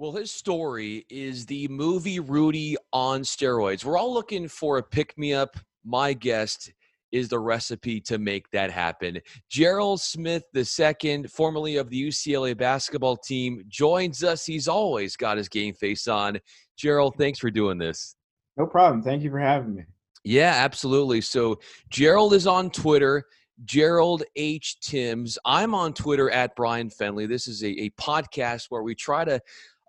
Well, his story is the movie Rudy on steroids. We're all looking for a pick me up. My guest is the recipe to make that happen. Jerrold Smith II, formerly of the UCLA basketball team, joins us. He's always got his game face on. Jerrold, thanks for doing this. No problem. Thank you for having me. Yeah, absolutely. So Jerrold is on Twitter. Jerrold H. Timms. I'm on Twitter at Brian Fenley. This is a, a podcast where we try to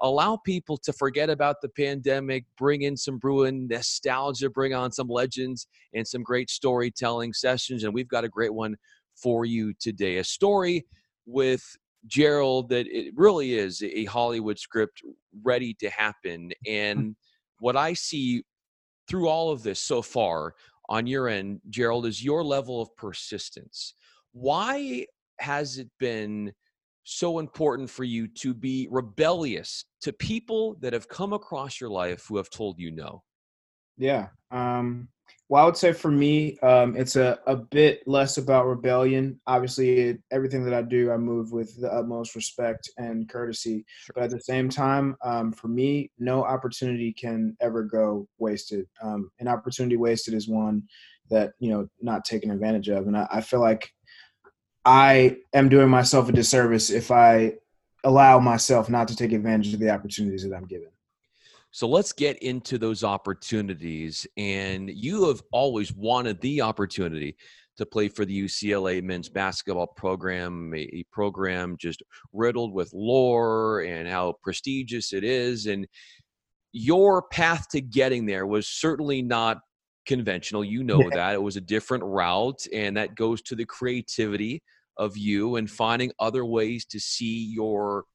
allow people to forget about the pandemic, bring in some Bruin nostalgia, bring on some legends and some great storytelling sessions. And we've got a great one for you today. A story with Jerrold that it really is a Hollywood script ready to happen. Hmm. And what I see through all of this so far on your end, Jerrold, is your level of persistence. Why has it been so important for you to be rebellious to people that have come across your life who have told you no? Yeah. Um, well, I would say for me, um, it's a, a bit less about rebellion. Obviously, it, everything that I do, I move with the utmost respect and courtesy. Sure. But at the same time, um, for me, no opportunity can ever go wasted. Um, an opportunity wasted is one that you know not taken advantage of, and I, I feel like I am doing myself a disservice if I allow myself not to take advantage of the opportunities that I'm given. So let's get into those opportunities. And you have always wanted the opportunity to play for the UCLA men's basketball program, a, program just riddled with lore and how prestigious it is. And your path to getting there was certainly not conventional. You know that. It was a different route, and that goes to the creativity of you and finding other ways to see your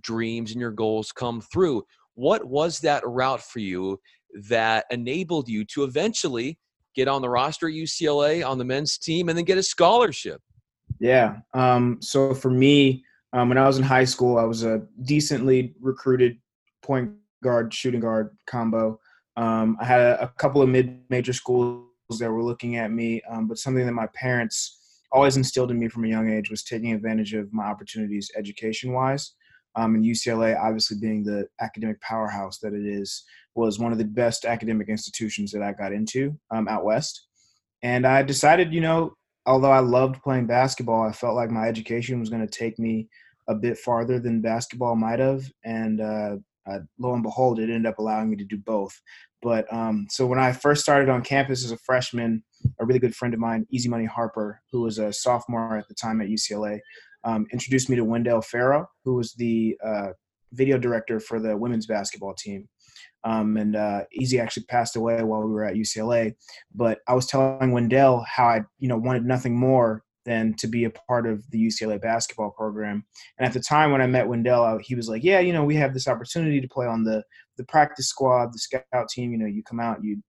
dreams and your goals come through. What was that route for you that enabled you to eventually get on the roster at UCLA on the men's team and then get a scholarship? Yeah. Um, so for me, um, when I was in high school, I was a decently recruited point guard, shooting guard combo. Um, I had a, a, couple of mid-major schools that were looking at me, um, but something that my parents always instilled in me from a young age was taking advantage of my opportunities education-wise. Um, and UCLA, obviously being the academic powerhouse that it is, was one of the best academic institutions that I got into um, out west. And I decided, you know, although I loved playing basketball, I felt like my education was going to take me a bit farther than basketball might have. And uh, uh, lo and behold, it ended up allowing me to do both. But um, so when I first started on campus as a freshman, a really good friend of mine, Easy Money Harper, who was a sophomore at the time at UCLA, um, introduced me to Wendell Farrow, who was the uh, video director for the women's basketball team. Um, and uh, Easy actually passed away while we were at UCLA. But I was telling Wendell how I, you know, wanted nothing more than to be a part of the UCLA basketball program. And at the time when I met Wendell, he was like, "Yeah, you know, we have this opportunity to play on the the practice squad, the scout team. You know, you come out, you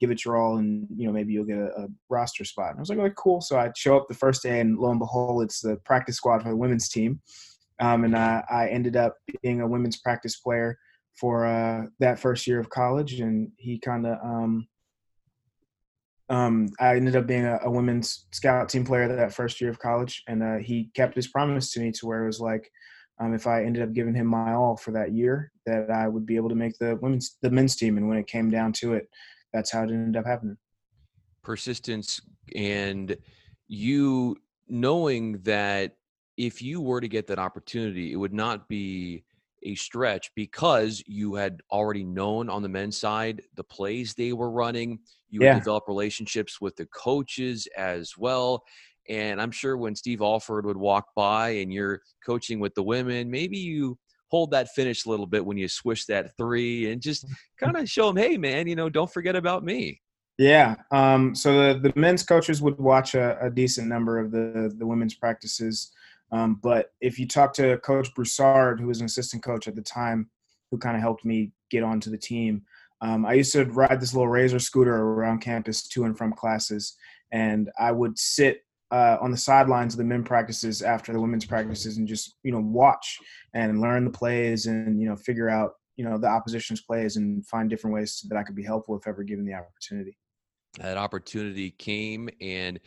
give it your all, and you know maybe you'll get a, a roster spot." And I was like, "Okay, cool." So I show up the first day, and lo and behold, it's the practice squad for the women's team. Um, and I, I ended up being a women's practice player for uh, that first year of college, and he kind of um, um, I ended up being a, a, women's scout team player that first year of college, and uh, he kept his promise to me to where it was like, um, if I ended up giving him my all for that year, that I would be able to make the women's the men's team. And when it came down to it, that's how it ended up happening. Persistence and you knowing that if you were to get that opportunity, it would not be a stretch because you had already known on the men's side the plays they were running. You yeah. would develop relationships with the coaches as well. And I'm sure when Steve Alford would walk by and you're coaching with the women, maybe you hold that finish a little bit when you swish that three and just kind of show them, hey, man, you know, don't forget about me. Yeah. Um, so the, the men's coaches would watch a, a decent number of the, the women's practices. Um, but if you talk to Coach Broussard, who was an assistant coach at the time, who kind of helped me get onto the team, um, I used to ride this little razor scooter around campus to and from classes, and I would sit uh, on the sidelines of the men practices after the women's practices and just you know watch and learn the plays and you know figure out you know the opposition's plays and find different ways that I could be helpful if ever given the opportunity. That opportunity came and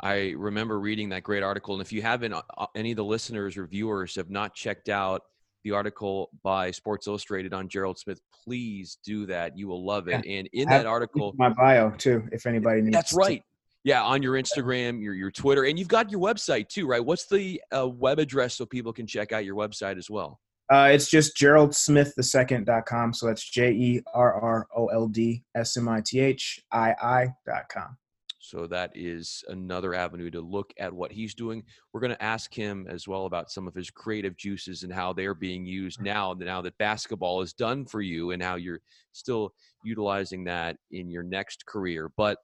I remember reading that great article. And if you haven't, uh, uh, any of the listeners or viewers have not checked out the article by Sports Illustrated on Jerrold Smith, please do that. You will love it. Yeah. And in that article, my bio too, if anybody needs. That's right. Yeah, on your Instagram, your your Twitter, and you've got your website too, right? What's the uh, web address so people can check out your website as well? Uh, it's just jerroldsmith2nd.com. So that's J E R R O L D S M I T H I I.com. So that is another avenue to look at what he's doing. We're going to ask him as well about some of his creative juices and how they're being used now, now that basketball is done for you and how you're still utilizing that in your next career. But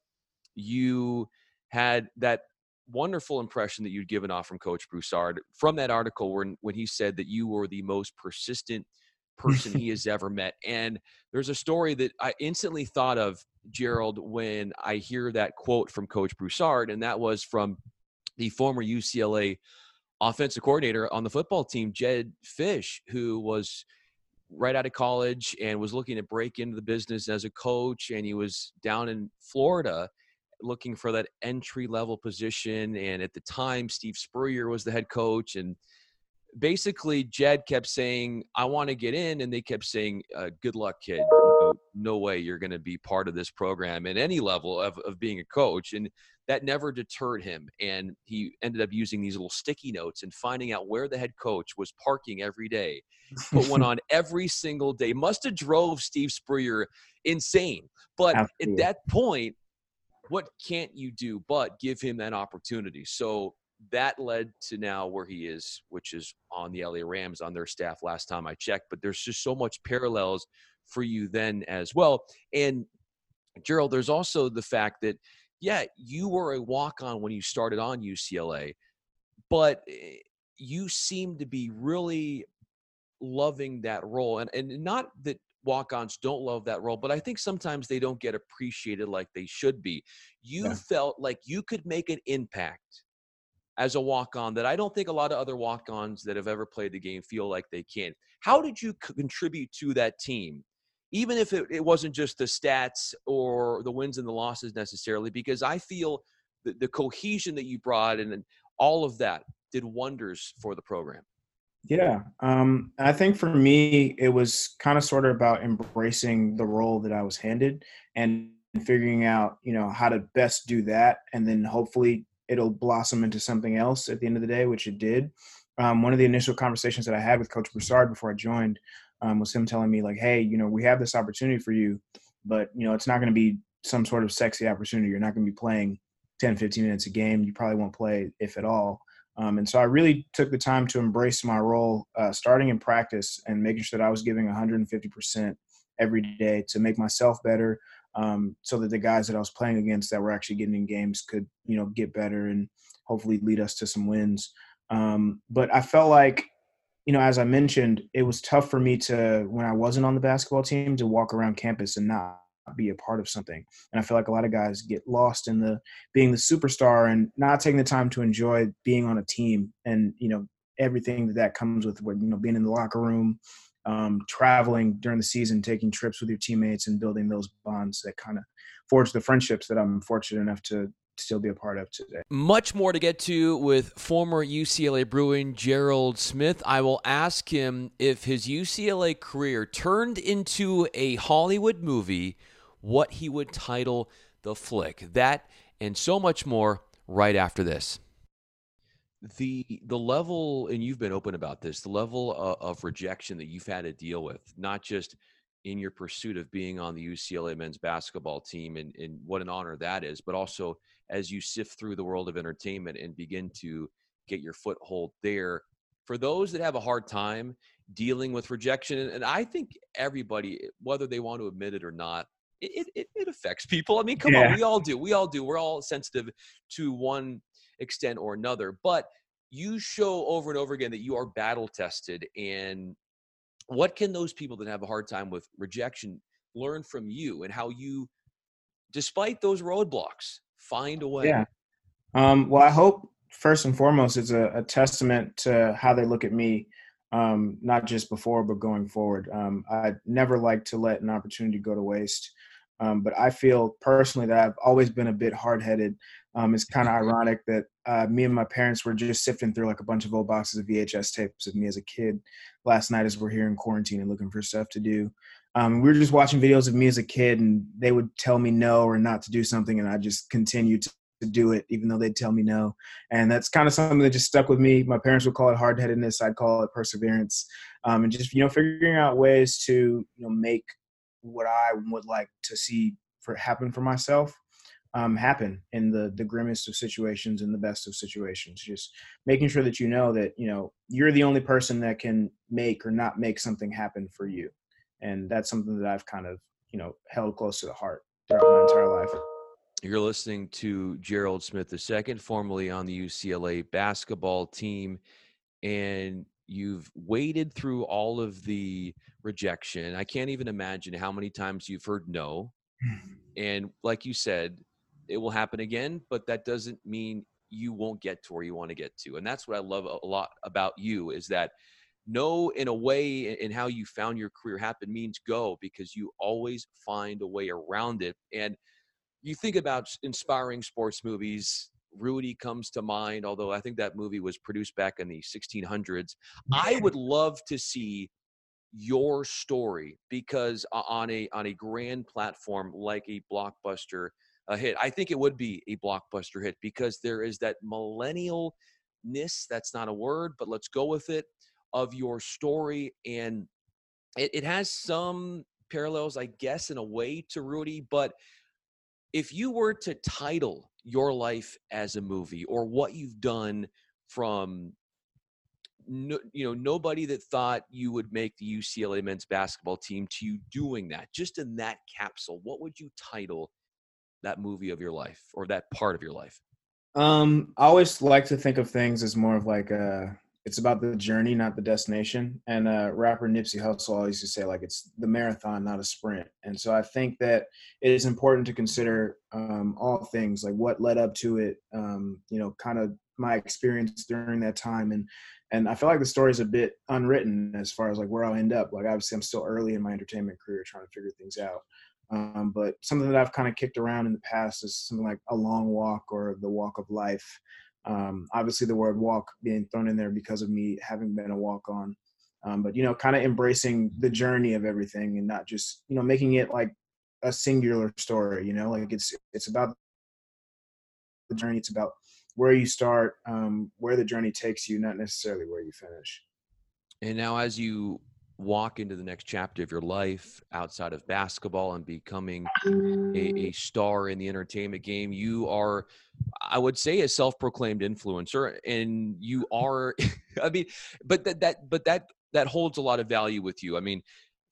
you had that wonderful impression that you'd given off from Coach Broussard from that article when, when he said that you were the most persistent person he has ever met. And there's a story that I instantly thought of Jerrold when I hear that quote from Coach Broussard, and that was from the former UCLA offensive coordinator on the football team, Jedd Fisch, who was right out of college and was looking to break into the business as a coach, and he was down in Florida looking for that entry level position. And at the time, Steve Spurrier was the head coach, and basically Jed kept saying, "I want to get in," and they kept saying, uh, "Good luck, kid. No, way you're going to be part of this program at any level of of being a coach." And that never deterred him, and he ended up using these little sticky notes and finding out where the head coach was parking every day. Put one on every single day. Must have drove Steve Spurrier insane. But Absolutely. at that point, what can't you do but give him that opportunity? So that led to now where he is, which is on the LA Rams on their staff last time I checked. But there's just so much parallels for you then as well. And Jerrold, there's also the fact that, yeah, you were a walk on when you started on UCLA, but eh, you seem to be really loving that role. And, and not that walk ons don't love that role, but I think sometimes they don't get appreciated like they should be. You yeah. felt like you could make an impact as a walk on that I don't think a lot of other walk ons that have ever played the game feel like they can. How did you contribute to that team? Even if it, it wasn't just the stats or the wins and the losses necessarily, because I feel the, the cohesion that you brought and all of that did wonders for the program. Yeah. Um, I think for me, it was kind of sort of about embracing the role that I was handed and figuring out, you know, how to best do that. And then hopefully it'll blossom into something else at the end of the day, which it did. Um, one of the initial conversations that I had with Coach Broussard before I joined um, was him telling me like, "Hey, you know, we have this opportunity for you, but you know, it's not going to be some sort of sexy opportunity. You're not going to be playing 10, 15 minutes a game. You probably won't play if at all." Um, and so I really took the time to embrace my role, uh, starting in practice and making sure that I was giving 150% every day to make myself better, um, so that the guys that I was playing against that were actually getting in games could, you know, get better and hopefully lead us to some wins. Um, but I felt like, you know, as I mentioned, it was tough for me to, when I wasn't on the basketball team, to walk around campus and not be a part of something. And I feel like a lot of guys get lost in the being the superstar and not taking the time to enjoy being on a team and, you know, everything that that comes with, you know, being in the locker room, um, traveling during the season, taking trips with your teammates, and building those bonds that kind of forge the friendships that I'm fortunate enough to still be a part of today. Much more to get to with former UCLA Bruin Jerrold Smith. I will ask him if his UCLA career turned into a Hollywood movie, what he would title the flick. That and so much more right after this the the level and you've been open about this the level of, of, rejection that you've had to deal with not just in your pursuit of being on the ucla men's basketball team and, and what an honor that is but also as you sift through the world of entertainment and begin to get your foothold there for those that have a hard time dealing with rejection and i think everybody whether they want to admit it or not it, it, it affects people i mean come yeah. on we all do we all do we're all sensitive to one extent or another. But you show over and over again that you are battle tested. And what can those people that have a hard time with rejection learn from you and how you, despite those roadblocks, find a way? Yeah. Um, well, I hope first and foremost it's a, a testament to how they look at me. Um, not just before, but going forward. Um, I never like to let an opportunity go to waste. Um, but I feel personally that I've always been a bit hard headed Um, it's kind of ironic that uh, me and my parents were just sifting through like a bunch of old boxes of VHS tapes of me as a kid last night as we're here in quarantine and looking for stuff to do. Um, we were just watching videos of me as a kid, and they would tell me no or not to do something, and I just continued to, to do it, even though they'd tell me no. And that's kind of something that just stuck with me. My parents would call it hard headedness, I'd call it perseverance, um, and just you know figuring out ways to you know make what I would like to see for happen for myself um, happen in the the grimmest of situations and the best of situations. Just making sure that you know that you know you're the only person that can make or not make something happen for you, and that's something that I've kind of you know held close to the heart throughout my entire life. You're listening to Jerrold Smith II, formerly on the UCLA basketball team, and you've waded through all of the rejection. I can't even imagine how many times you've heard no. And like you said, it will happen again, but that doesn't mean you won't get to where you want to get to. And that's what I love a lot about you is that no, in a way, in how you found your career happen means go because you always find a way around it. And you think about inspiring sports movies. Rudy comes to mind, although I think that movie was produced back in the 1600s. I would love to see your story because on a on a grand platform like a blockbuster a hit. I think it would be a blockbuster hit because there is that millennialness, that's not a word, but let's go with it, of your story. And it, it has some parallels, I guess, in a way to Rudy. But if you were to title your life as a movie or what you've done from no, you know nobody that thought you would make the UCLA men's basketball team to you doing that just in that capsule what would you title that movie of your life or that part of your life? Um, I always like to think of things as more of like a, it's about the journey, not the destination. And uh, rapper Nipsey Hussle always used to say like it's the marathon, not a sprint. And so I think that it is important to consider um, all things like what led up to it. Um, you know, kind of my experience during that time, and and I feel like the story is a bit unwritten as far as like where I'll end up. Like obviously, I'm still early in my entertainment career, trying to figure things out. Um, but something that I've kind of kicked around in the past is something like a long walk or the walk of life. Um, obviously, the word walk being thrown in there because of me having been a walk on. Um, but you know, kind of embracing the journey of everything and not just you know making it like a singular story. You know, like it's it's about the journey. It's about where you start, um, where the journey takes you, not necessarily where you finish. And now, as you walk into the next chapter of your life outside of basketball and becoming a, a, mm. star in the entertainment game. You are i would say a self-proclaimed influencer and you mm. are i mean but that that but that that holds a lot of value with you. I mean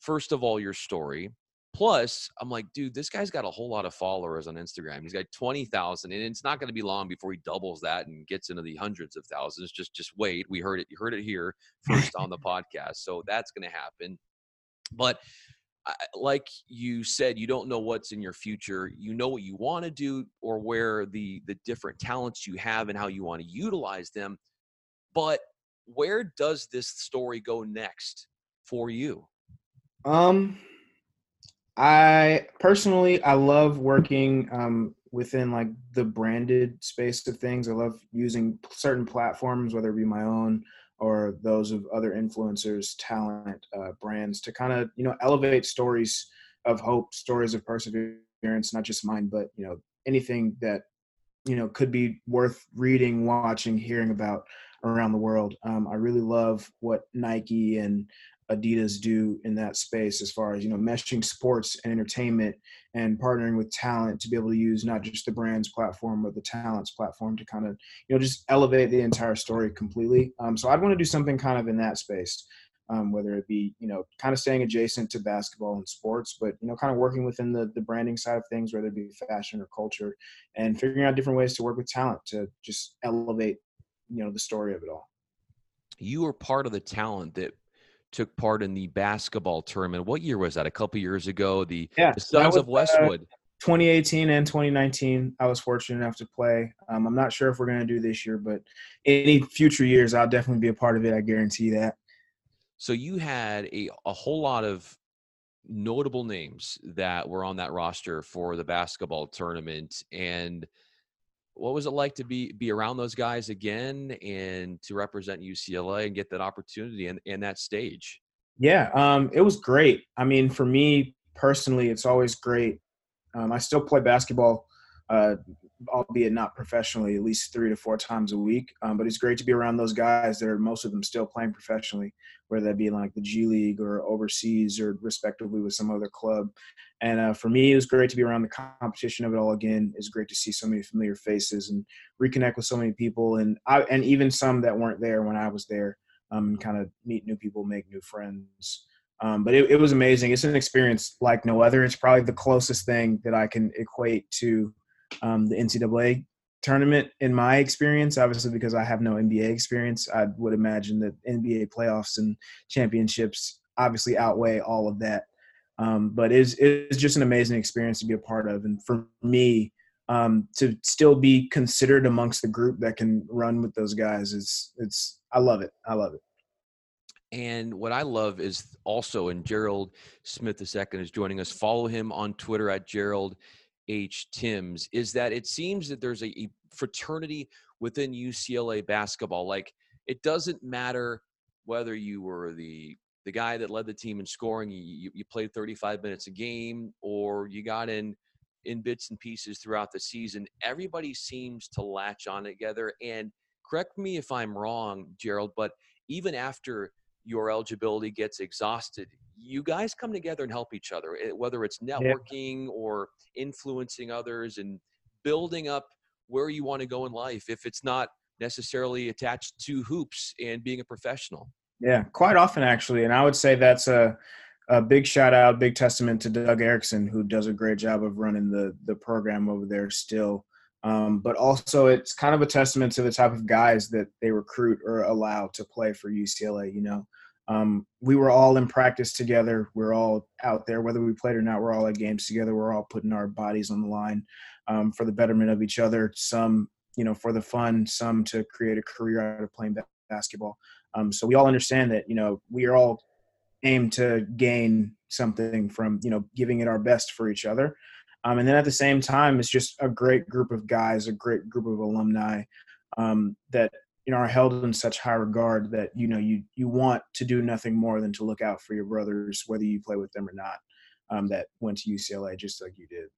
first of all your story Plus, I'm like, dude, this guy's got a whole lot of followers on Instagram. He's got 20,000 and it's not going to be long before he doubles that and gets into the hundreds of thousands. Just just wait. We heard it. You heard it here first on the podcast. So that's going to happen. But like you said, you don't know what's in your future. You know what you want to do or where the the different talents you have and how you want to utilize them. But where does this story go next for you? Um I personally, I love working um, within like the branded space of things. I love using certain platforms, whether it be my own or those of other influencers, talent, uh, brands, to kind of you know elevate stories of hope, stories of perseverance, not just mine, but you know anything that you know could be worth reading, watching, hearing about around the world. Um, I really love what Nike and Adidas do in that space as far as you know meshing sports and entertainment and partnering with talent to be able to use not just the brand's platform but the talent's platform to kind of you know just elevate the entire story completely. Um, so I'd want to do something kind of in that space, um, whether it be you know kind of staying adjacent to basketball and sports, but you know kind of working within the the branding side of things, whether it be fashion or culture, and figuring out different ways to work with talent to just elevate you know the story of it all. You were part of the talent that took part in the basketball tournament. What year was that? A couple years ago. The, yeah, the Sons was, of uh, Westwood. Uh, 2018 and 2019, I was fortunate enough to play. Um, I'm not sure if we're going to do this year, but any future years, I'll definitely be a part of it. I guarantee that. So you had a, a whole lot of notable names that were on that roster for the basketball tournament. And what was it like to be be around those guys again and to represent UCLA and get that opportunity and, in that stage? Yeah, um, it was great. I mean, for me personally, it's always great. Um, I still play basketball, uh, albeit not professionally, at least three to four times a week. Um, but it's great to be around those guys that are most of them still playing professionally, whether that be like the G League or overseas or respectively with some other club. And uh, for me, it was great to be around the competition of it all again. It's great to see so many familiar faces and reconnect with so many people, and I, and even some that weren't there when I was there, um, and kind of meet new people, make new friends. Um, but it, it, was amazing. It's an experience like no other. It's probably the closest thing that I can equate to um, the NCAA tournament in my experience. Obviously, because I have no NBA experience, I would imagine that NBA playoffs and championships obviously outweigh all of that. Um, but it's it's just an amazing experience to be a part of, and for me um, to still be considered amongst the group that can run with those guys is it's I love it. I love it. And what I love is also, and Jerrold Smith II is joining us. Follow him on Twitter at Jerrold H. Timms. Is that it seems that there's a, fraternity within UCLA basketball. Like it doesn't matter whether you were the the guy that led the team in scoring, you, you played 35 minutes a game, or you got in in bits and pieces throughout the season. Everybody seems to latch on together. And correct me if I'm wrong, Jerrold, but even after your eligibility gets exhausted, you guys come together and help each other, eh, whether it's networking yeah. or influencing others and building up where you want to go in life. If it's not necessarily attached to hoops and being a professional. Yeah, quite often actually, and I would say that's a a big shout out, big testament to Doug Erickson, who does a great job of running the the program over there still. Um, but also, it's kind of a testament to the type of guys that they recruit or allow to play for UCLA. You know, um, we were all in practice together. We're all out there, whether we played or not. We're all at games together. We're all putting our bodies on the line um, for the betterment of each other. Some, you know, for the fun. Some to create a career out of playing basketball. Um, so we all understand that you know we are all aimed to gain something from you know giving it our best for each other. Um, and then at the same time, it's just a great group of guys, a great group of alumni um, that you know are held in such high regard that you know you you want to do nothing more than to look out for your brothers, whether you play with them or not. Um, that went to UCLA just like you did.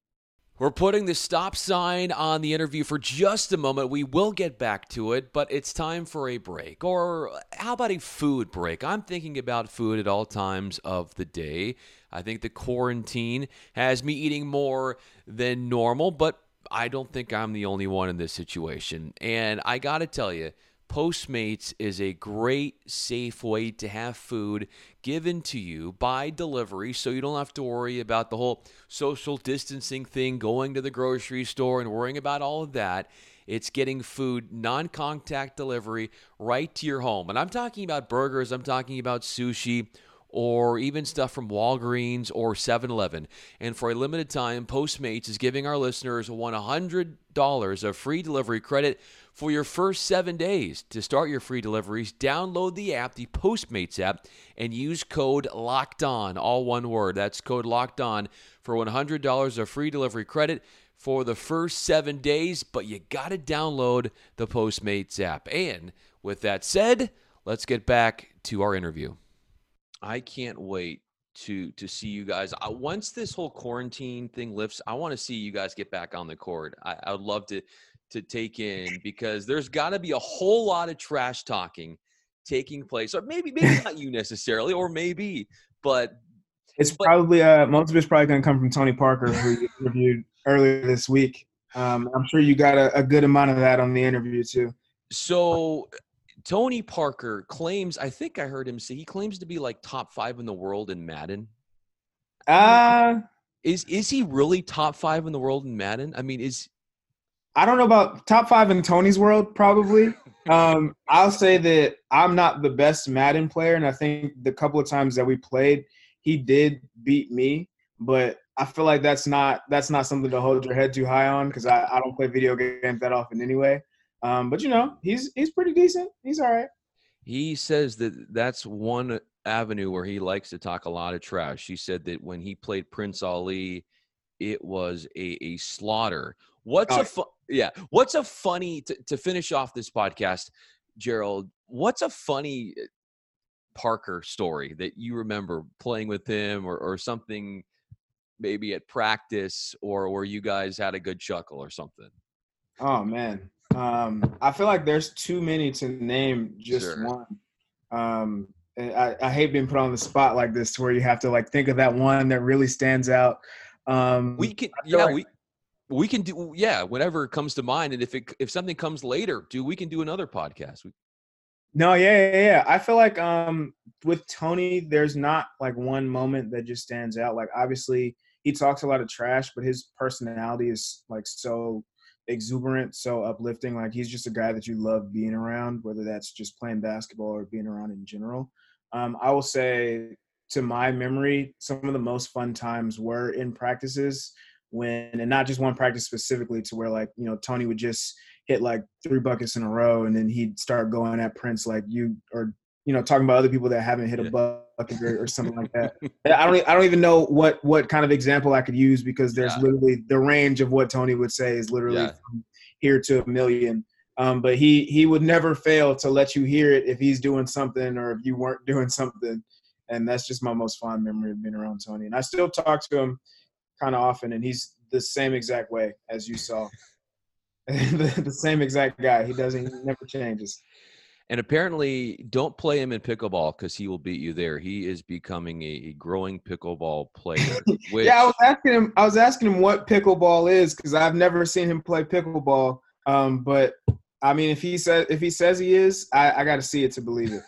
We're putting the stop sign on the interview for just a moment. We will get back to it, but it's time for a break. Or how about a food break? I'm thinking about food at all times of the day. I think the quarantine has me eating more than normal, but I don't think I'm the only one in this situation. And I got to tell you, Postmates is a great, safe way to have food given to you by delivery so you don't have to worry about the whole social distancing thing, going to the grocery store and worrying about all of that. It's getting food, non contact delivery right to your home. And I'm talking about burgers, I'm talking about sushi or even stuff from Walgreens or 7 Eleven. And for a limited time, Postmates is giving our listeners $100 of free delivery credit for your first seven days. To start your free deliveries, download the app, the Postmates app, and use code LOCKED ON, all one word. That's code LOCKED ON for $100 of free delivery credit for the first seven days. But you got to download the Postmates app. And with that said, let's get back to our interview. I can't wait to to see you guys. I, once this whole quarantine thing lifts, I want to see you guys get back on the court. I, I would love to to take in because there's got to be a whole lot of trash talking taking place, or maybe maybe not you necessarily, or maybe, but it's but, probably uh, most of it's probably going to come from Tony Parker, who you interviewed earlier this week. Um, I'm sure you got a, a good amount of that on the interview too. So Tony Parker claims, I think I heard him say he claims to be like top five in the world in Madden. Uh is is he really top five in the world in Madden? I mean, is I don't know about top five in Tony's world, probably. um, I'll say that I'm not the best Madden player, and I think the couple of times that we played, he did beat me. But I feel like that's not that's not something to hold your head too high on because I, I don't play video games that often anyway. Um, but you know, he's he's pretty decent. He's all right. He says that that's one avenue where he likes to talk a lot of trash. He said that when he played Prince Ali it was a, a slaughter. What's Oh. a fu- yeah? What's a funny to, to finish off this podcast, Jerrold? What's a funny uh, Parker story that you remember playing with him, or or something maybe at practice, or where you guys had a good chuckle or something? Oh man, um, I feel like there's too many to name just Sure. one. Um, and I, I hate being put on the spot like this, to where you have to like think of that one that really stands out. Um, We can yeah we. We can do yeah, whatever comes to mind, and if it if something comes later, do we can do another podcast? We, No, yeah, yeah, yeah. I feel like um with Tony, there's not like one moment that just stands out. Like obviously he talks a lot of trash, but his personality is like so exuberant, so uplifting. Like he's just a guy that you love being around, whether that's just playing basketball or being around in general. Um, I will say to my memory, some of the most fun times were in practices when and not just one practice specifically to where like, you know, Tony would just hit like three buckets in a row, and then he'd start going at Prince like you or you know talking about other people that haven't hit a bucket or, or something like that. I don't I don't even know what what kind of example I could use because there's Yeah. literally the range of what Tony would say is literally Yeah. from here to a million. Um, but he he would never fail to let you hear it if he's doing something or if you weren't doing something. And that's just my most fond memory of being around Tony. And I still talk to him kind of often, and he's the same exact way as you saw. the, the same exact guy. He doesn't. He never changes. And apparently, don't play him in pickleball because he will beat you there. He is becoming a, a growing pickleball player. Which, Yeah, I was asking him. I was asking him what pickleball is because I've never seen him play pickleball. Um, but I mean, if he says if he says he is, I, I got to see it to believe it.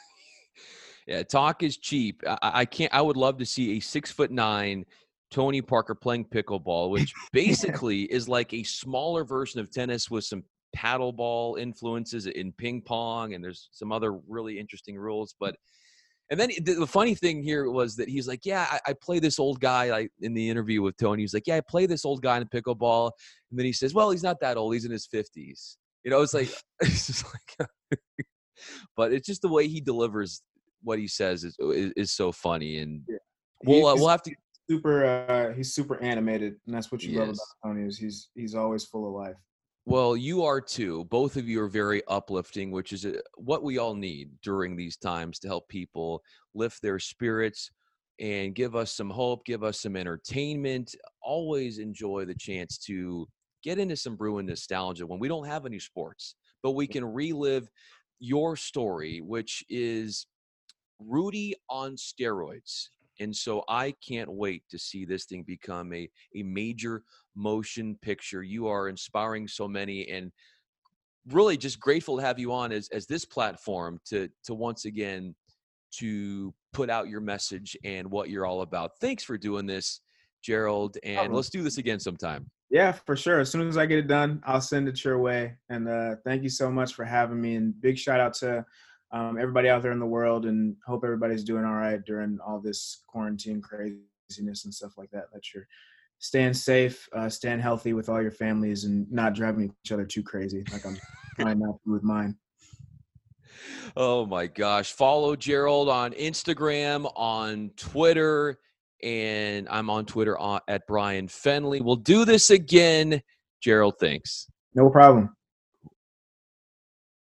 Yeah, talk is cheap. I, I can't. I would love to see a six foot nine Tony Parker playing pickleball, which basically is like a smaller version of tennis with some paddleball influences in ping pong, and there's some other really interesting rules. But and then the, funny thing here was that he's like, "Yeah, I, I play this old guy." Like in the interview with Tony, he's like, "Yeah, I play this old guy in pickleball," and then he says, "Well, he's not that old; he's in his 50s." You know, it's like it's just like, but it's just the way he delivers what he says is is, is so funny, and we'll uh, we'll have to super. Uh, he's super animated, and that's what you love Yes. about Tony. Is he's he's always full of life. Well, you are too. Both of you are very uplifting, which is uh, what we all need during these times to help people lift their spirits and give us some hope, give us some entertainment. Always enjoy the chance to get into some Bruin nostalgia when we don't have any sports, but we can relive your story, which is Rudy on steroids. And so I can't wait to see this thing become a, a major motion picture. You are inspiring so many and really just grateful to have you on as, as this platform to to once again to put out your message and what you're all about. Thanks for doing this, Jerrold. And let's do this again sometime. Yeah, for sure. As soon as I get it done, I'll send it your way. And uh, thank you so much for having me. And big shout out to um, everybody out there in the world. And hope everybody's doing all right during all this quarantine craziness and stuff like that. That you're staying safe, uh, staying healthy with all your families, and not driving each other too crazy like I'm trying not to with mine. Oh my gosh. Follow Jerrold on Instagram, on Twitter, and I'm on Twitter at Brian Fenley. We'll do this again. Jerrold, thanks. No problem.